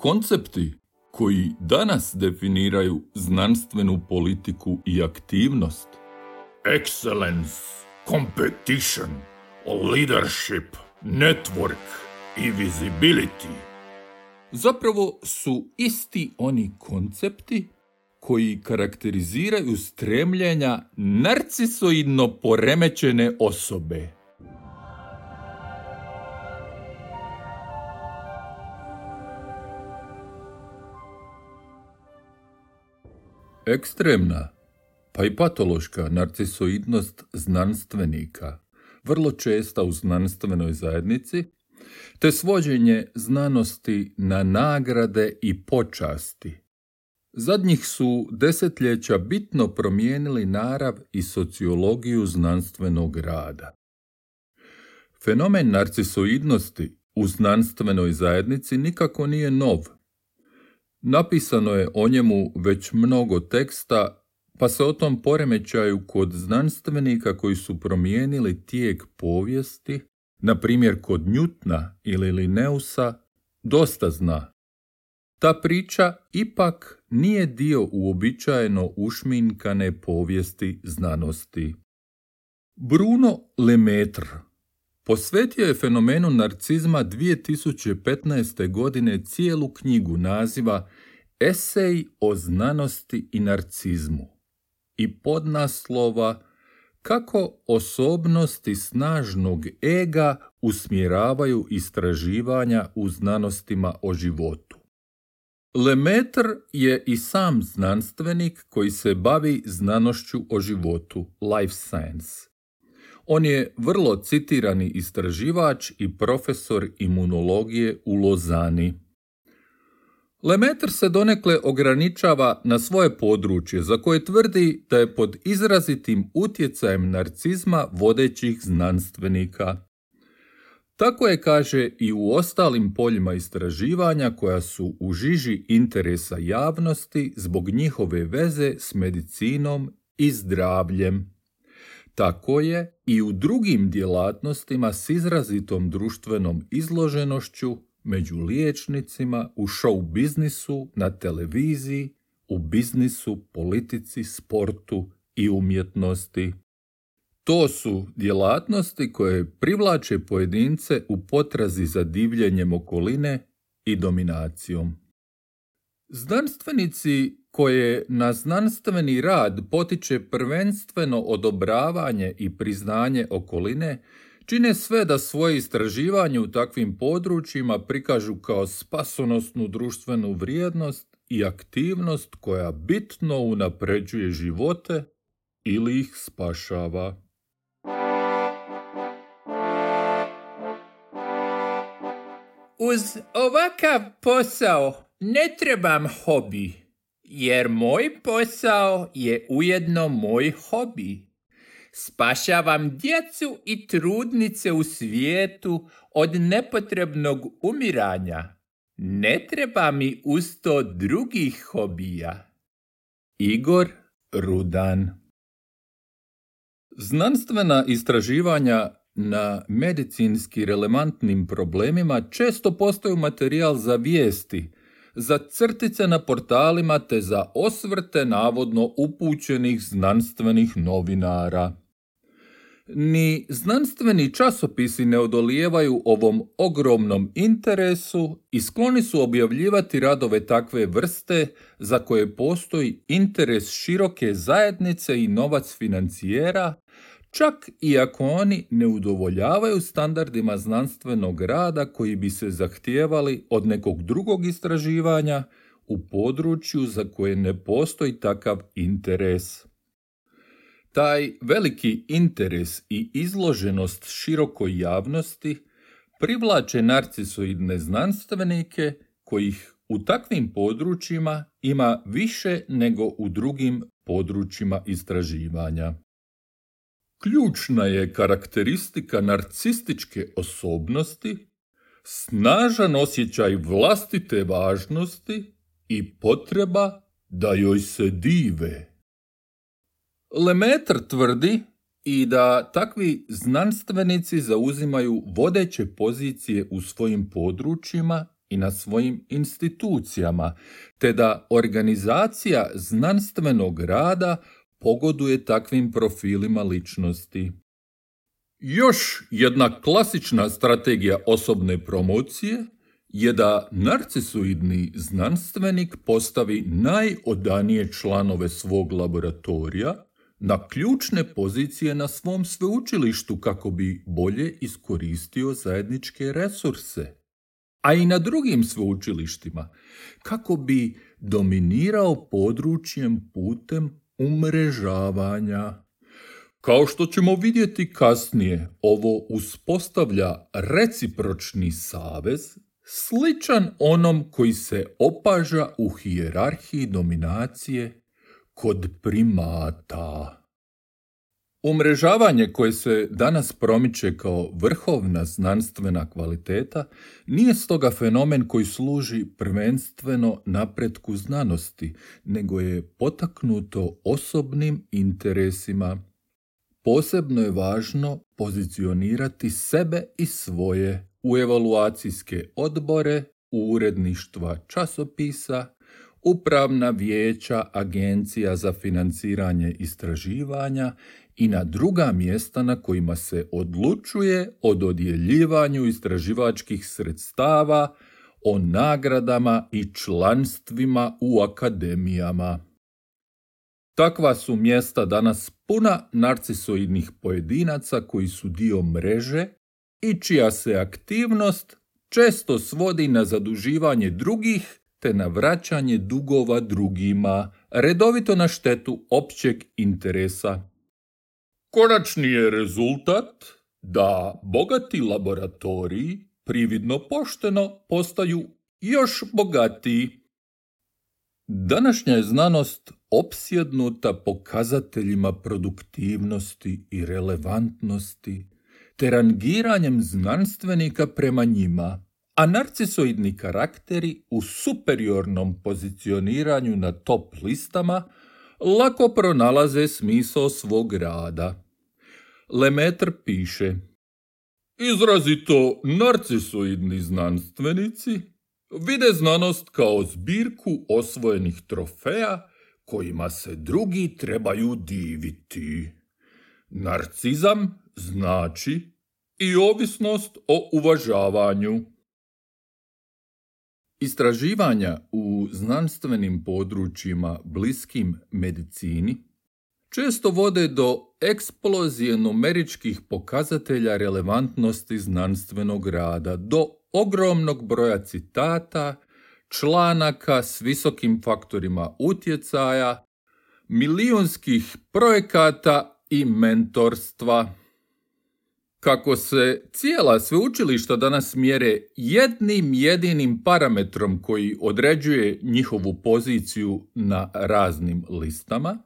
Koncepti koji danas definiraju znanstvenu politiku i aktivnost. Excellence, competition, leadership, network i visibility. Zapravo su isti oni koncepti koji karakteriziraju stremljenja narcisoidno poremećene osobe. Ekstremna, pa i patološka narcisoidnost znanstvenika, vrlo česta u znanstvenoj zajednici, te svođenje znanosti na nagrade i počasti. Zadnjih su desetljeća bitno promijenili narav i sociologiju znanstvenog rada. Fenomen narcisoidnosti u znanstvenoj zajednici nikako nije nov – Napisano je o njemu već mnogo teksta, pa se o tom poremećaju kod znanstvenika koji su promijenili tijek povijesti, na primjer kod Njutna ili Lineusa, dosta zna. Ta priča ipak nije dio uobičajeno ušminkane povijesti znanosti. Bruno Lemaitre posvetio je fenomenu narcizma 2015. godine cijelu knjigu naziva Esej o znanosti i narcizmu i podnaslova kako osobnosti snažnog ega usmjeravaju istraživanja u znanostima o životu. Lemaitre je i sam znanstvenik koji se bavi znanošću o životu, life science. On je vrlo citirani istraživač i profesor imunologije u Lozani. Lemetr se donekle ograničava na svoje područje za koje tvrdi da je pod izrazitim utjecajem narcizma vodećih znanstvenika. Tako je, kaže, i u ostalim poljima istraživanja koja su u žiži interesa javnosti zbog njihove veze s medicinom i zdravljem. Tako je i u drugim djelatnostima s izrazitom društvenom izloženošću među liječnicima, u show biznisu, na televiziji, u biznisu, politici, sportu i umjetnosti. To su djelatnosti koje privlače pojedince u potrazi za divljenjem okoline i dominacijom. Znanstvenici koje na znanstveni rad potiče prvenstveno odobravanje i priznanje okoline, čine sve da svoje istraživanje u takvim područjima prikažu kao spasonosnu društvenu vrijednost i aktivnost koja bitno unapređuje živote ili ih spašava. Uz ovakav posao ne trebam hobi, jer moj posao je ujedno moj hobi. Spašavam djecu i trudnice u svijetu od nepotrebnog umiranja. Ne treba mi usto drugih hobija. Igor Rudan Znanstvena istraživanja na medicinski relevantnim problemima često postaju materijal za vijesti, za crtice na portalima te za osvrte navodno upućenih znanstvenih novinara. Ni znanstveni časopisi ne odolijevaju ovom ogromnom interesu i skloni su objavljivati radove takve vrste za koje postoji interes široke zajednice i novac financijera, čak i ako oni ne udovoljavaju standardima znanstvenog rada koji bi se zahtijevali od nekog drugog istraživanja u području za koje ne postoji takav interes. Taj veliki interes i izloženost širokoj javnosti privlače narcisoidne znanstvenike kojih u takvim područjima ima više nego u drugim područjima istraživanja. Ključna je karakteristika narcističke osobnosti, snažan osjećaj vlastite važnosti i potreba da joj se dive. Lemetr tvrdi i da takvi znanstvenici zauzimaju vodeće pozicije u svojim područjima i na svojim institucijama, te da organizacija znanstvenog rada pogoduje takvim profilima ličnosti. Još jedna klasična strategija osobne promocije je da narcisoidni znanstvenik postavi najodanije članove svog laboratorija na ključne pozicije na svom sveučilištu kako bi bolje iskoristio zajedničke resurse, a i na drugim sveučilištima kako bi dominirao područjem putem umrežavanja. Kao što ćemo vidjeti kasnije, ovo uspostavlja recipročni savez sličan onom koji se opaža u hijerarhiji dominacije kod primata. Umrežavanje koje se danas promiče kao vrhovna znanstvena kvaliteta nije stoga fenomen koji služi prvenstveno napretku znanosti, nego je potaknuto osobnim interesima. Posebno je važno pozicionirati sebe i svoje u evaluacijske odbore, u uredništva časopisa, upravna vijeća agencija za financiranje istraživanja i na druga mjesta na kojima se odlučuje o dodjeljivanju istraživačkih sredstava, o nagradama i članstvima u akademijama. Takva su mjesta danas puna narcisoidnih pojedinaca koji su dio mreže i čija se aktivnost često svodi na zaduživanje drugih te na vraćanje dugova drugima, redovito na štetu općeg interesa. Konačni je rezultat da bogati laboratoriji prividno pošteno postaju još bogatiji. Današnja je znanost opsjednuta pokazateljima produktivnosti i relevantnosti, te rangiranjem znanstvenika prema njima, a narcisoidni karakteri u superiornom pozicioniranju na top listama lako pronalaze smisao svog rada. Lemetr piše Izrazito narcisoidni znanstvenici vide znanost kao zbirku osvojenih trofeja kojima se drugi trebaju diviti. Narcizam znači i ovisnost o uvažavanju. Istraživanja u znanstvenim područjima bliskim medicini često vode do eksplozije numeričkih pokazatelja relevantnosti znanstvenog rada, do ogromnog broja citata, članaka s visokim faktorima utjecaja, milijunskih projekata i mentorstva kako se cijela sveučilišta danas mjere jednim jedinim parametrom koji određuje njihovu poziciju na raznim listama,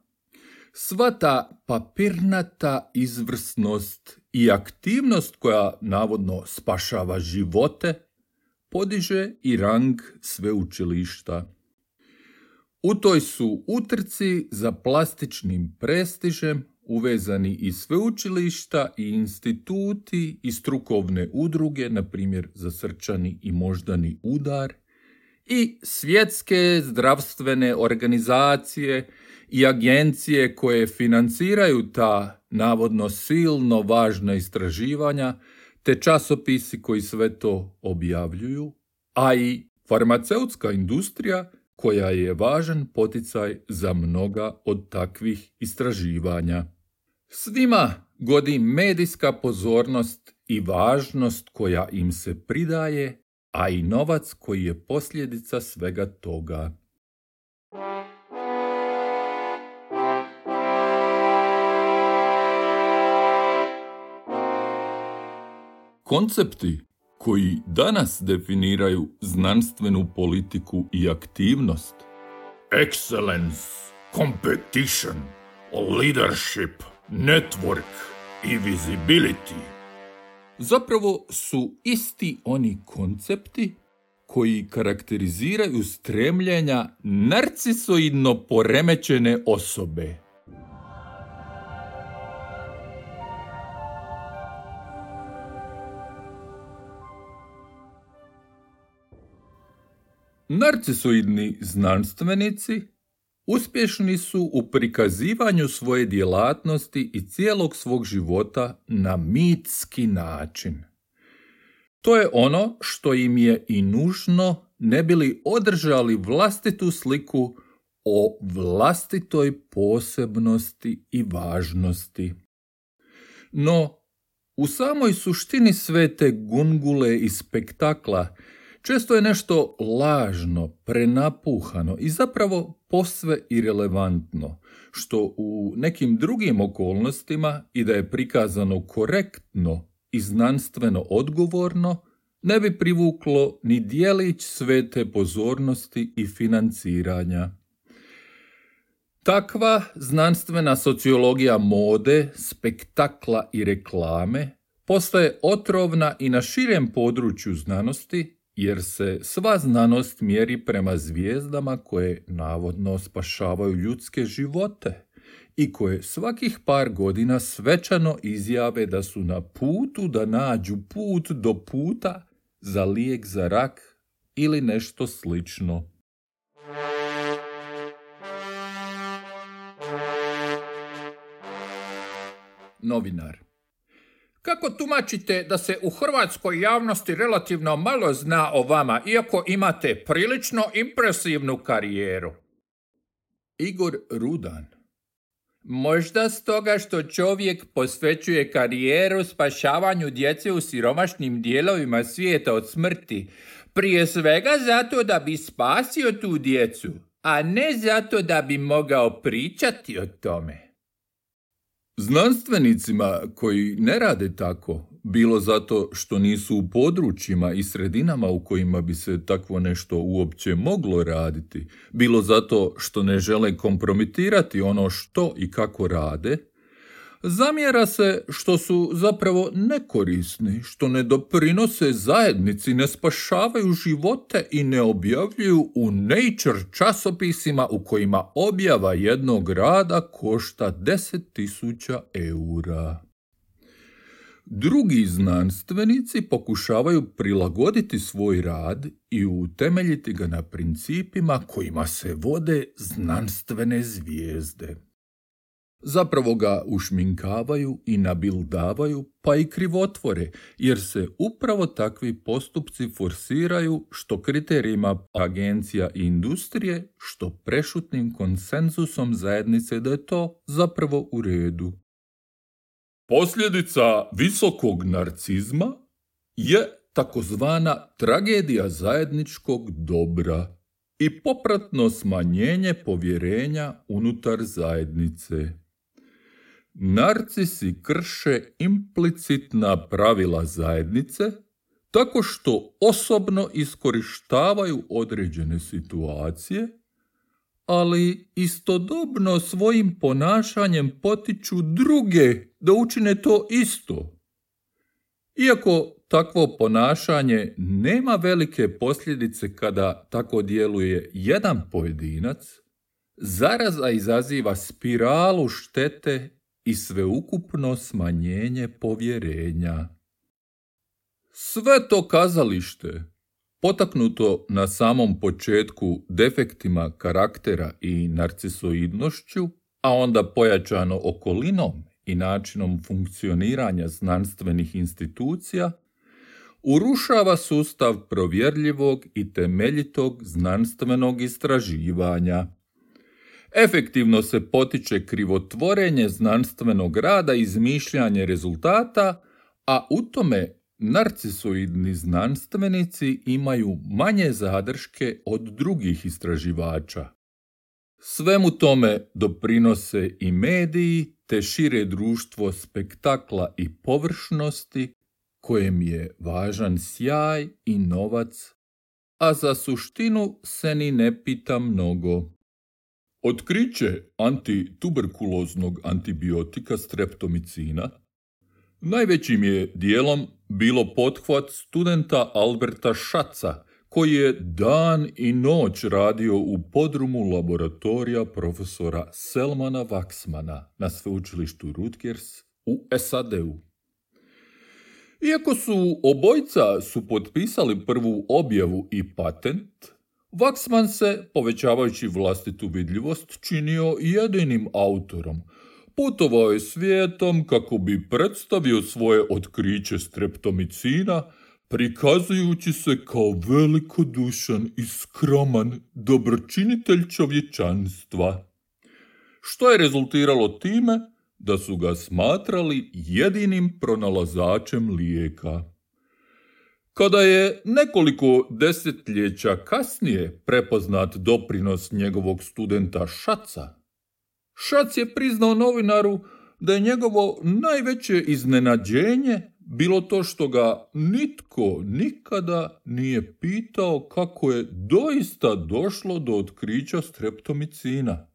sva ta papirnata izvrsnost i aktivnost koja navodno spašava živote, podiže i rang sveučilišta. U toj su utrci za plastičnim prestižem uvezani i sveučilišta i instituti i strukovne udruge, na primjer za srčani i moždani udar, i svjetske zdravstvene organizacije i agencije koje financiraju ta navodno silno važna istraživanja, te časopisi koji sve to objavljuju, a i farmaceutska industrija koja je važan poticaj za mnoga od takvih istraživanja. Svima godi medijska pozornost i važnost koja im se pridaje, a i novac koji je posljedica svega toga. Koncepti koji danas definiraju znanstvenu politiku i aktivnost. Excellence, competition, leadership – network i visibility zapravo su isti oni koncepti koji karakteriziraju stremljenja narcisoidno poremećene osobe. Narcisoidni znanstvenici uspješni su u prikazivanju svoje djelatnosti i cijelog svog života na mitski način. To je ono što im je i nužno ne bili održali vlastitu sliku o vlastitoj posebnosti i važnosti. No, u samoj suštini sve te gungule i spektakla često je nešto lažno, prenapuhano i zapravo posve irelevantno, što u nekim drugim okolnostima i da je prikazano korektno i znanstveno odgovorno, ne bi privuklo ni dijelić svete pozornosti i financiranja. Takva znanstvena sociologija mode, spektakla i reklame postaje otrovna i na širem području znanosti jer se sva znanost mjeri prema zvijezdama koje navodno spašavaju ljudske živote i koje svakih par godina svečano izjave da su na putu da nađu put do puta za lijek za rak ili nešto slično. Novinar kako tumačite da se u hrvatskoj javnosti relativno malo zna o vama, iako imate prilično impresivnu karijeru? Igor Rudan Možda stoga što čovjek posvećuje karijeru spašavanju djece u siromašnim dijelovima svijeta od smrti, prije svega zato da bi spasio tu djecu, a ne zato da bi mogao pričati o tome. Znanstvenicima koji ne rade tako, bilo zato što nisu u područjima i sredinama u kojima bi se takvo nešto uopće moglo raditi, bilo zato što ne žele kompromitirati ono što i kako rade, Zamjera se što su zapravo nekorisni, što ne doprinose zajednici, ne spašavaju živote i ne objavljuju u Nature časopisima u kojima objava jednog rada košta 10.000 eura. Drugi znanstvenici pokušavaju prilagoditi svoj rad i utemeljiti ga na principima kojima se vode znanstvene zvijezde. Zapravo ga ušminkavaju i nabildavaju, pa i krivotvore, jer se upravo takvi postupci forsiraju što kriterijima agencija i industrije, što prešutnim konsenzusom zajednice da je to zapravo u redu. Posljedica visokog narcizma je takozvana tragedija zajedničkog dobra i popratno smanjenje povjerenja unutar zajednice. Narcisi krše implicitna pravila zajednice tako što osobno iskorištavaju određene situacije, ali istodobno svojim ponašanjem potiču druge da učine to isto. Iako takvo ponašanje nema velike posljedice kada tako djeluje jedan pojedinac, zaraza izaziva spiralu štete i sveukupno smanjenje povjerenja. Sve to kazalište, potaknuto na samom početku defektima karaktera i narcisoidnošću, a onda pojačano okolinom i načinom funkcioniranja znanstvenih institucija, urušava sustav provjerljivog i temeljitog znanstvenog istraživanja Efektivno se potiče krivotvorenje znanstvenog rada i izmišljanje rezultata, a u tome narcisoidni znanstvenici imaju manje zadrške od drugih istraživača. Svemu tome doprinose i mediji te šire društvo spektakla i površnosti kojem je važan sjaj i novac, a za suštinu se ni ne pita mnogo. Otkriće antituberkuloznog antibiotika streptomicina najvećim je dijelom bilo pothvat studenta Alberta Šaca, koji je dan i noć radio u podrumu laboratorija profesora Selmana Vaksmana na sveučilištu Rutgers u SAD-u. Iako su obojca su potpisali prvu objavu i patent, Vaksman se, povećavajući vlastitu vidljivost, činio jedinim autorom. Putovao je svijetom kako bi predstavio svoje otkriće streptomicina, prikazujući se kao velikodušan i skroman dobročinitelj čovječanstva. Što je rezultiralo time da su ga smatrali jedinim pronalazačem lijeka. Kada je nekoliko desetljeća kasnije prepoznat doprinos njegovog studenta Šaca, Šac je priznao novinaru da je njegovo najveće iznenađenje bilo to što ga nitko nikada nije pitao kako je doista došlo do otkrića streptomicina.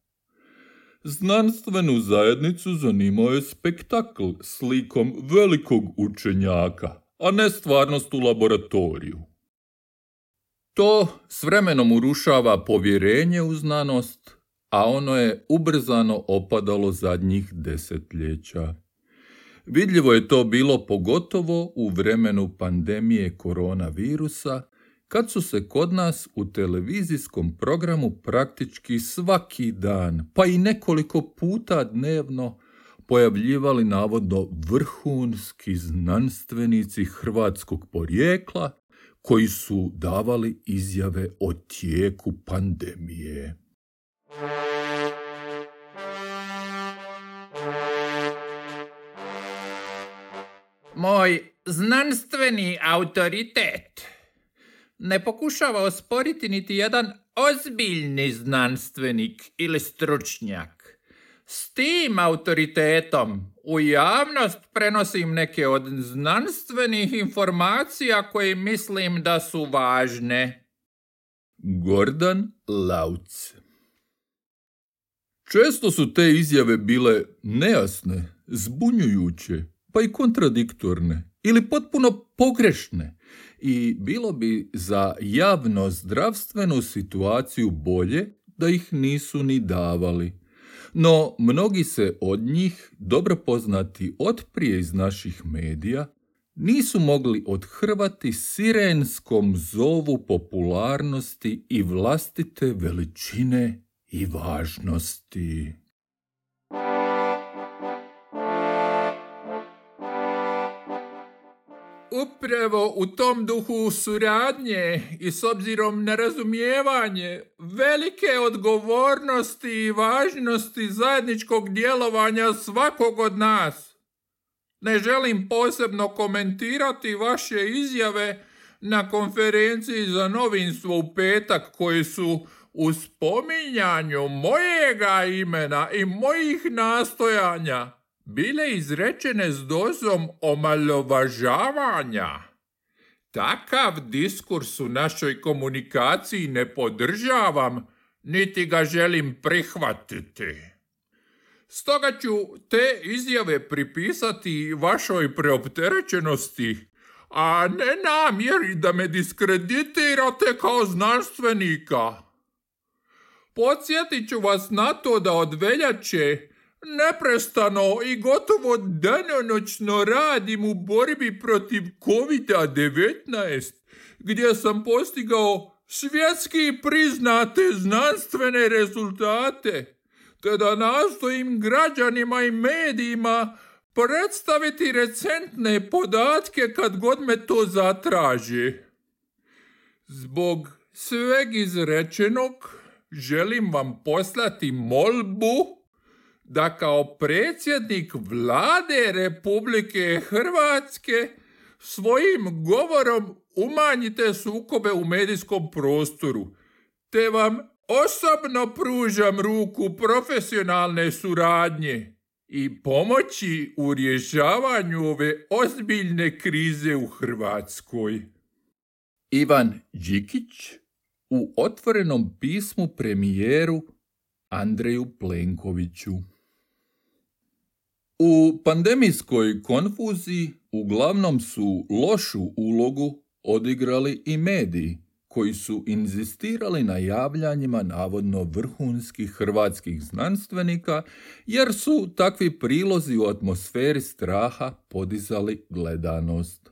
Znanstvenu zajednicu zanimao je spektakl slikom velikog učenjaka, a ne stvarnost u laboratoriju. To s vremenom urušava povjerenje u znanost, a ono je ubrzano opadalo zadnjih desetljeća. Vidljivo je to bilo pogotovo u vremenu pandemije koronavirusa, kad su se kod nas u televizijskom programu praktički svaki dan, pa i nekoliko puta dnevno, pojavljivali navodno vrhunski znanstvenici hrvatskog porijekla koji su davali izjave o tijeku pandemije. Moj znanstveni autoritet ne pokušava osporiti niti jedan ozbiljni znanstvenik ili stručnjak. S tim autoritetom u javnost prenosim neke od znanstvenih informacija koje mislim da su važne. Gordan Lauc Često su te izjave bile nejasne, zbunjujuće, pa i kontradiktorne ili potpuno pogrešne i bilo bi za javno zdravstvenu situaciju bolje da ih nisu ni davali. No, mnogi se od njih, dobro poznati od prije iz naših medija, nisu mogli odhrvati sirenskom zovu popularnosti i vlastite veličine i važnosti. Upravo u tom duhu suradnje i s obzirom na razumijevanje velike odgovornosti i važnosti zajedničkog djelovanja svakog od nas. Ne želim posebno komentirati vaše izjave na konferenciji za novinstvo u petak koje su u spominjanju mojega imena i mojih nastojanja bile izrečene s dozom omalovažavanja. Takav diskurs u našoj komunikaciji ne podržavam, niti ga želim prihvatiti. Stoga ću te izjave pripisati vašoj preopterećenosti, a ne namjeri da me diskreditirate kao znanstvenika. Podsjetit ću vas na to da od veljače neprestano i gotovo danonoćno radim u borbi protiv COVID-19, gdje sam postigao svjetski priznate znanstvene rezultate, te da nastojim građanima i medijima predstaviti recentne podatke kad god me to zatraži. Zbog sveg izrečenog želim vam poslati molbu da kao predsjednik vlade Republike Hrvatske svojim govorom umanjite sukobe u medijskom prostoru, te vam osobno pružam ruku profesionalne suradnje i pomoći u rješavanju ove ozbiljne krize u Hrvatskoj. Ivan Đikić u otvorenom pismu premijeru Andreju Plenkoviću. U pandemijskoj konfuziji uglavnom su lošu ulogu odigrali i mediji, koji su inzistirali na javljanjima navodno vrhunskih hrvatskih znanstvenika, jer su takvi prilozi u atmosferi straha podizali gledanost.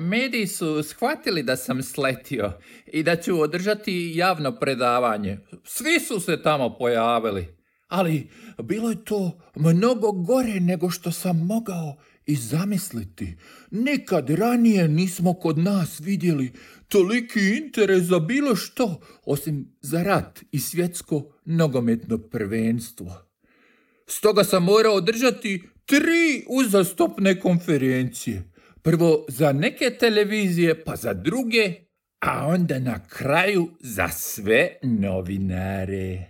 Mediji su shvatili da sam sletio i da ću održati javno predavanje. Svi su se tamo pojavili. Ali bilo je to mnogo gore nego što sam mogao i zamisliti. Nikad ranije nismo kod nas vidjeli toliki interes za bilo što, osim za rat i svjetsko nogometno prvenstvo. Stoga sam morao održati tri uzastopne konferencije. Prvo za neke televizije, pa za druge, a onda na kraju za sve novinare.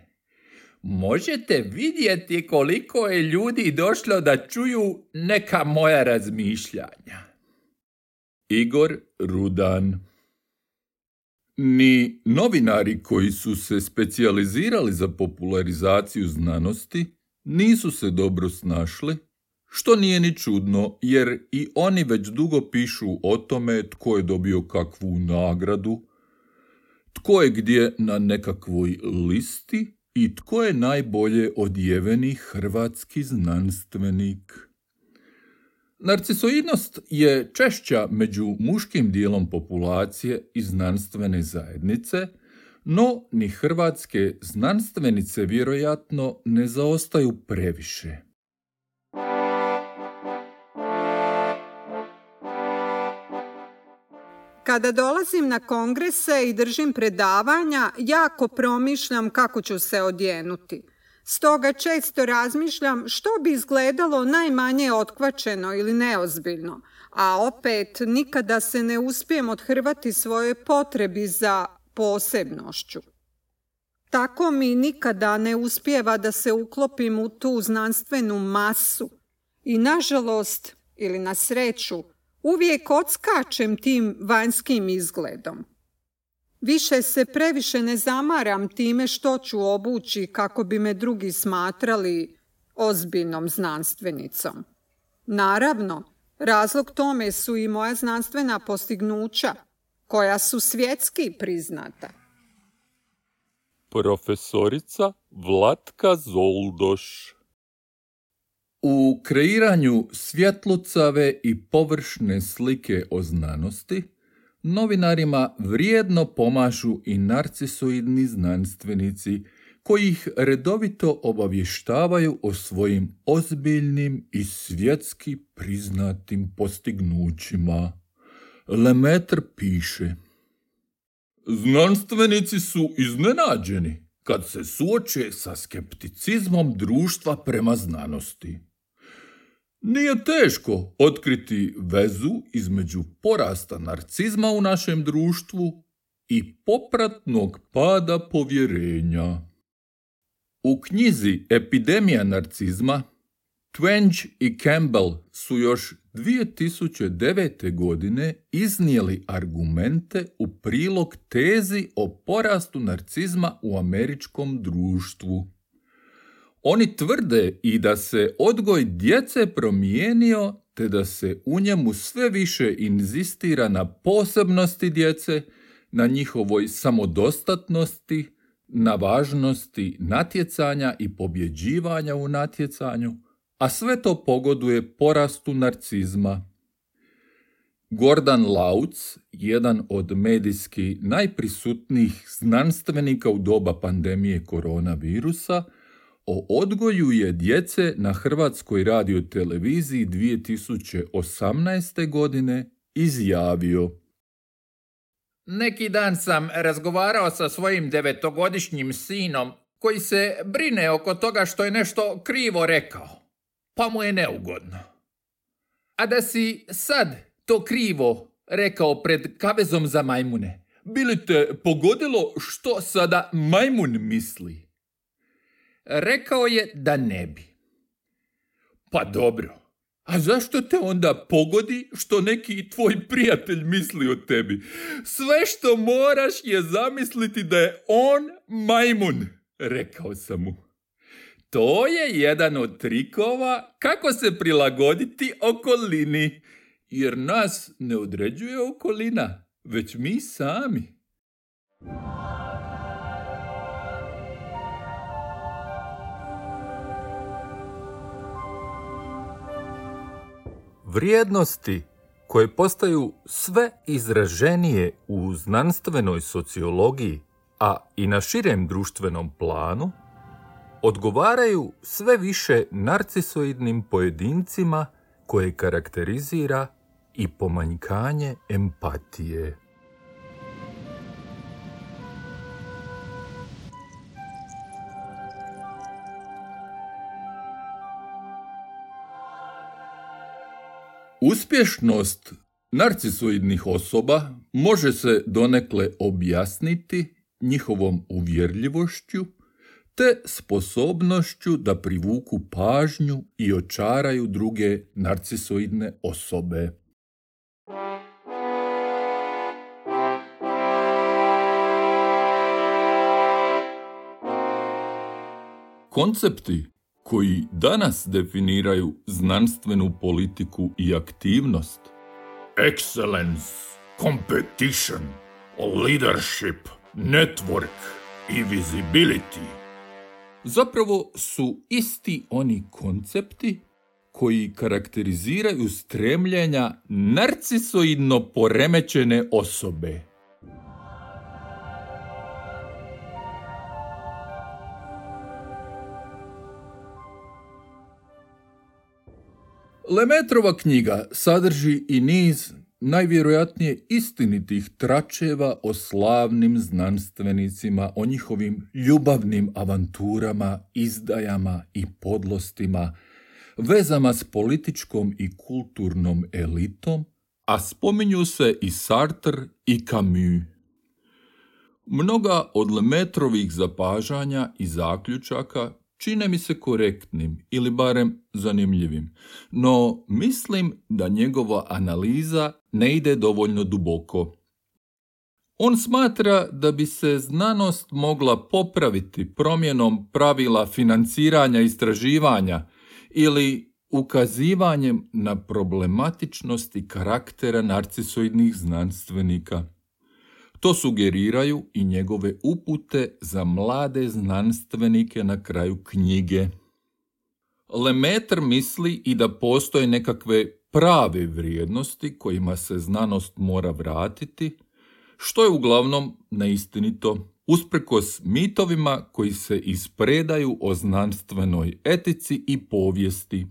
Možete vidjeti koliko je ljudi došlo da čuju neka moja razmišljanja. Igor Rudan Ni novinari koji su se specijalizirali za popularizaciju znanosti nisu se dobro snašli što nije ni čudno, jer i oni već dugo pišu o tome tko je dobio kakvu nagradu, tko je gdje na nekakvoj listi i tko je najbolje odjeveni hrvatski znanstvenik. Narcisoidnost je češća među muškim dijelom populacije i znanstvene zajednice, no ni hrvatske znanstvenice vjerojatno ne zaostaju previše. Kada dolazim na kongrese i držim predavanja, jako promišljam kako ću se odjenuti. Stoga često razmišljam što bi izgledalo najmanje otkvačeno ili neozbiljno, a opet nikada se ne uspijem odhrvati svoje potrebi za posebnošću. Tako mi nikada ne uspijeva da se uklopim u tu znanstvenu masu i nažalost ili na sreću uvijek odskačem tim vanjskim izgledom. Više se previše ne zamaram time što ću obući kako bi me drugi smatrali ozbiljnom znanstvenicom. Naravno, razlog tome su i moja znanstvena postignuća, koja su svjetski priznata. Profesorica Vlatka Zoldoš u kreiranju svjetlucave i površne slike o znanosti, novinarima vrijedno pomažu i narcisoidni znanstvenici koji ih redovito obavještavaju o svojim ozbiljnim i svjetski priznatim postignućima. Lemetr piše Znanstvenici su iznenađeni kad se suoče sa skepticizmom društva prema znanosti. Nije teško otkriti vezu između porasta narcizma u našem društvu i popratnog pada povjerenja. U knjizi Epidemija narcizma Twenge i Campbell su još 2009. godine iznijeli argumente u prilog tezi o porastu narcizma u američkom društvu. Oni tvrde i da se odgoj djece promijenio te da se u njemu sve više inzistira na posebnosti djece, na njihovoj samodostatnosti, na važnosti natjecanja i pobjeđivanja u natjecanju, a sve to pogoduje porastu narcizma. Gordan Lauc, jedan od medijski najprisutnijih znanstvenika u doba pandemije koronavirusa, o odgoju je djece na Hrvatskoj radioteleviziji 2018. godine izjavio Neki dan sam razgovarao sa svojim devetogodišnjim sinom koji se brine oko toga što je nešto krivo rekao, pa mu je neugodno. A da si sad to krivo rekao pred kavezom za majmune, bili te pogodilo što sada majmun misli? Rekao je da ne bi. Pa dobro, a zašto te onda pogodi što neki tvoj prijatelj misli o tebi? Sve što moraš je zamisliti da je on majmun, rekao sam mu. To je jedan od trikova kako se prilagoditi okolini, jer nas ne određuje okolina, već mi sami. Vrijednosti koje postaju sve izraženije u znanstvenoj sociologiji, a i na širem društvenom planu, odgovaraju sve više narcisoidnim pojedincima koje karakterizira i pomanjkanje empatije. Uspješnost narcisoidnih osoba može se donekle objasniti njihovom uvjerljivošću te sposobnošću da privuku pažnju i očaraju druge narcisoidne osobe. Koncepti koji danas definiraju znanstvenu politiku i aktivnost. Excellence, competition, leadership, network i visibility. Zapravo su isti oni koncepti koji karakteriziraju stremljenja narcisoidno poremećene osobe. Lemetrova knjiga sadrži i niz najvjerojatnije istinitih tračeva o slavnim znanstvenicima, o njihovim ljubavnim avanturama, izdajama i podlostima, vezama s političkom i kulturnom elitom, a spominju se i Sartre i Camus. Mnoga od Lemetrovih zapažanja i zaključaka čine mi se korektnim ili barem zanimljivim, no mislim da njegova analiza ne ide dovoljno duboko. On smatra da bi se znanost mogla popraviti promjenom pravila financiranja istraživanja ili ukazivanjem na problematičnosti karaktera narcisoidnih znanstvenika. To sugeriraju i njegove upute za mlade znanstvenike na kraju knjige. Lemetr misli i da postoje nekakve prave vrijednosti kojima se znanost mora vratiti, što je uglavnom neistinito, usprkos mitovima koji se ispredaju o znanstvenoj etici i povijesti.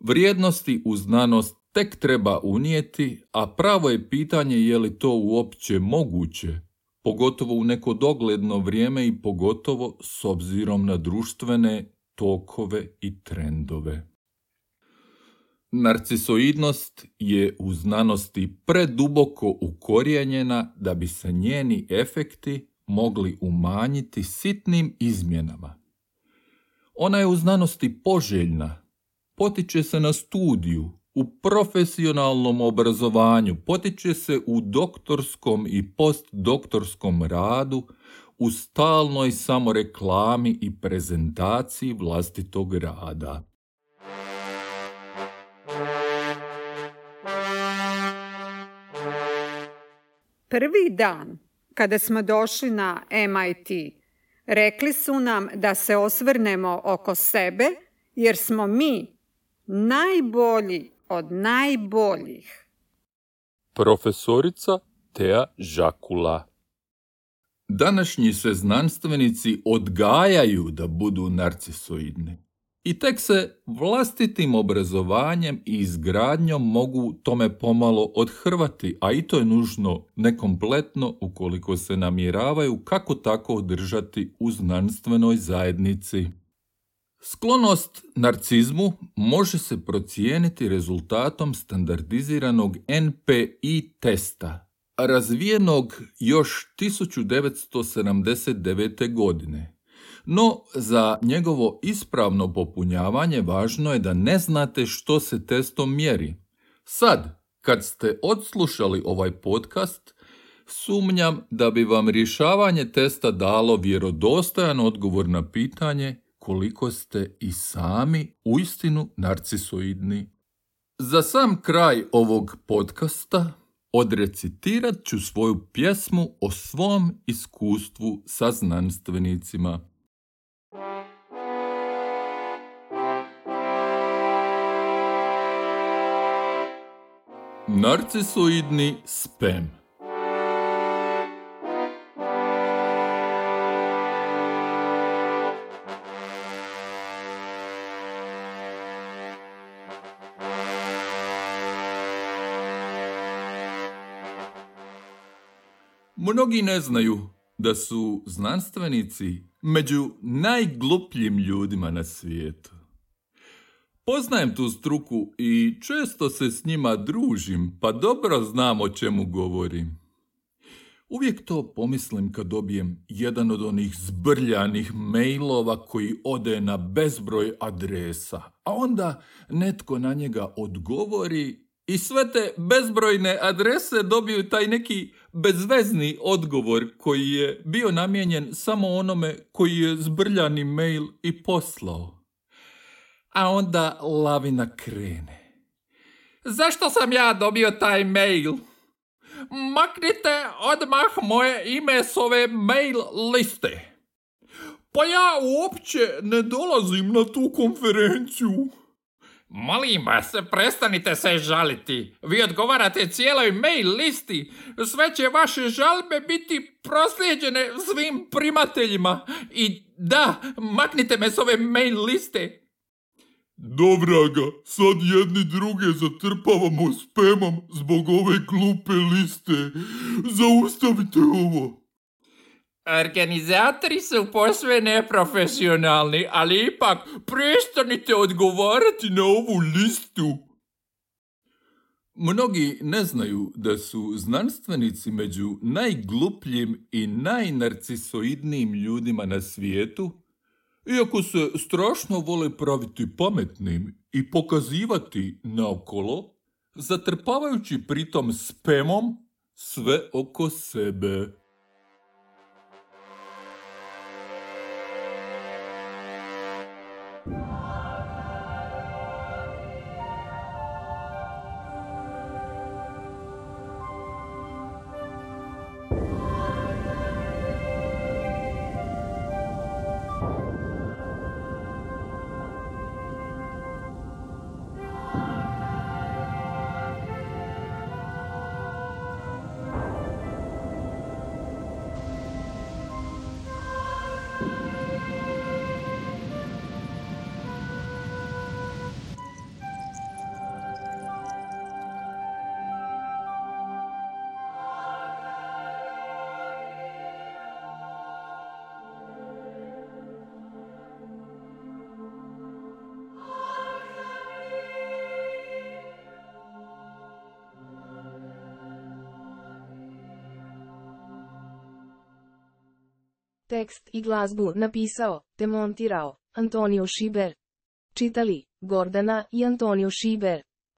Vrijednosti u znanost tek treba unijeti, a pravo je pitanje je li to uopće moguće, pogotovo u neko dogledno vrijeme i pogotovo s obzirom na društvene tokove i trendove. Narcisoidnost je u znanosti preduboko ukorijenjena da bi se njeni efekti mogli umanjiti sitnim izmjenama. Ona je u znanosti poželjna, potiče se na studiju, u profesionalnom obrazovanju, potiče se u doktorskom i postdoktorskom radu, u stalnoj samoreklami i prezentaciji vlastitog rada. Prvi dan kada smo došli na MIT, rekli su nam da se osvrnemo oko sebe jer smo mi najbolji od najboljih. Profesorica Tea Žakula Današnji se znanstvenici odgajaju da budu narcisoidni. I tek se vlastitim obrazovanjem i izgradnjom mogu tome pomalo odhrvati, a i to je nužno nekompletno ukoliko se namjeravaju kako tako održati u znanstvenoj zajednici. Sklonost narcizmu može se procijeniti rezultatom standardiziranog NPI testa, razvijenog još 1979. godine. No, za njegovo ispravno popunjavanje važno je da ne znate što se testom mjeri. Sad, kad ste odslušali ovaj podcast, sumnjam da bi vam rješavanje testa dalo vjerodostojan odgovor na pitanje koliko ste i sami uistinu narcisoidni. Za sam kraj ovog podcasta odrecitirat ću svoju pjesmu o svom iskustvu sa znanstvenicima. Narcisoidni spam Mnogi ne znaju da su znanstvenici među najglupljim ljudima na svijetu. Poznajem tu struku i često se s njima družim, pa dobro znam o čemu govorim. Uvijek to pomislim kad dobijem jedan od onih zbrljanih mailova koji ode na bezbroj adresa, a onda netko na njega odgovori i sve te bezbrojne adrese dobiju taj neki bezvezni odgovor koji je bio namijenjen samo onome koji je zbrljani mail i poslao. A onda lavina krene. Zašto sam ja dobio taj mail? Maknite odmah moje ime s ove mail liste. Pa ja uopće ne dolazim na tu konferenciju. Molim vas, prestanite se žaliti. Vi odgovarate cijeloj mail listi. Sve će vaše žalbe biti proslijeđene svim primateljima. I da, maknite me s ove mail liste. Dobra ga, sad jedni druge zatrpavamo spemom zbog ove glupe liste. Zaustavite ovo. Organizatori su posve neprofesionalni, ali ipak prestanite odgovarati na ovu listu. Mnogi ne znaju da su znanstvenici među najglupljim i najnarcisoidnijim ljudima na svijetu, iako se strašno vole praviti pametnim i pokazivati naokolo, zatrpavajući pritom spemom sve oko sebe. Bye. Tekst i glazbu napisao, te montirao, Antonio Šiber. Čitali, Gordana i Antonio Šiber.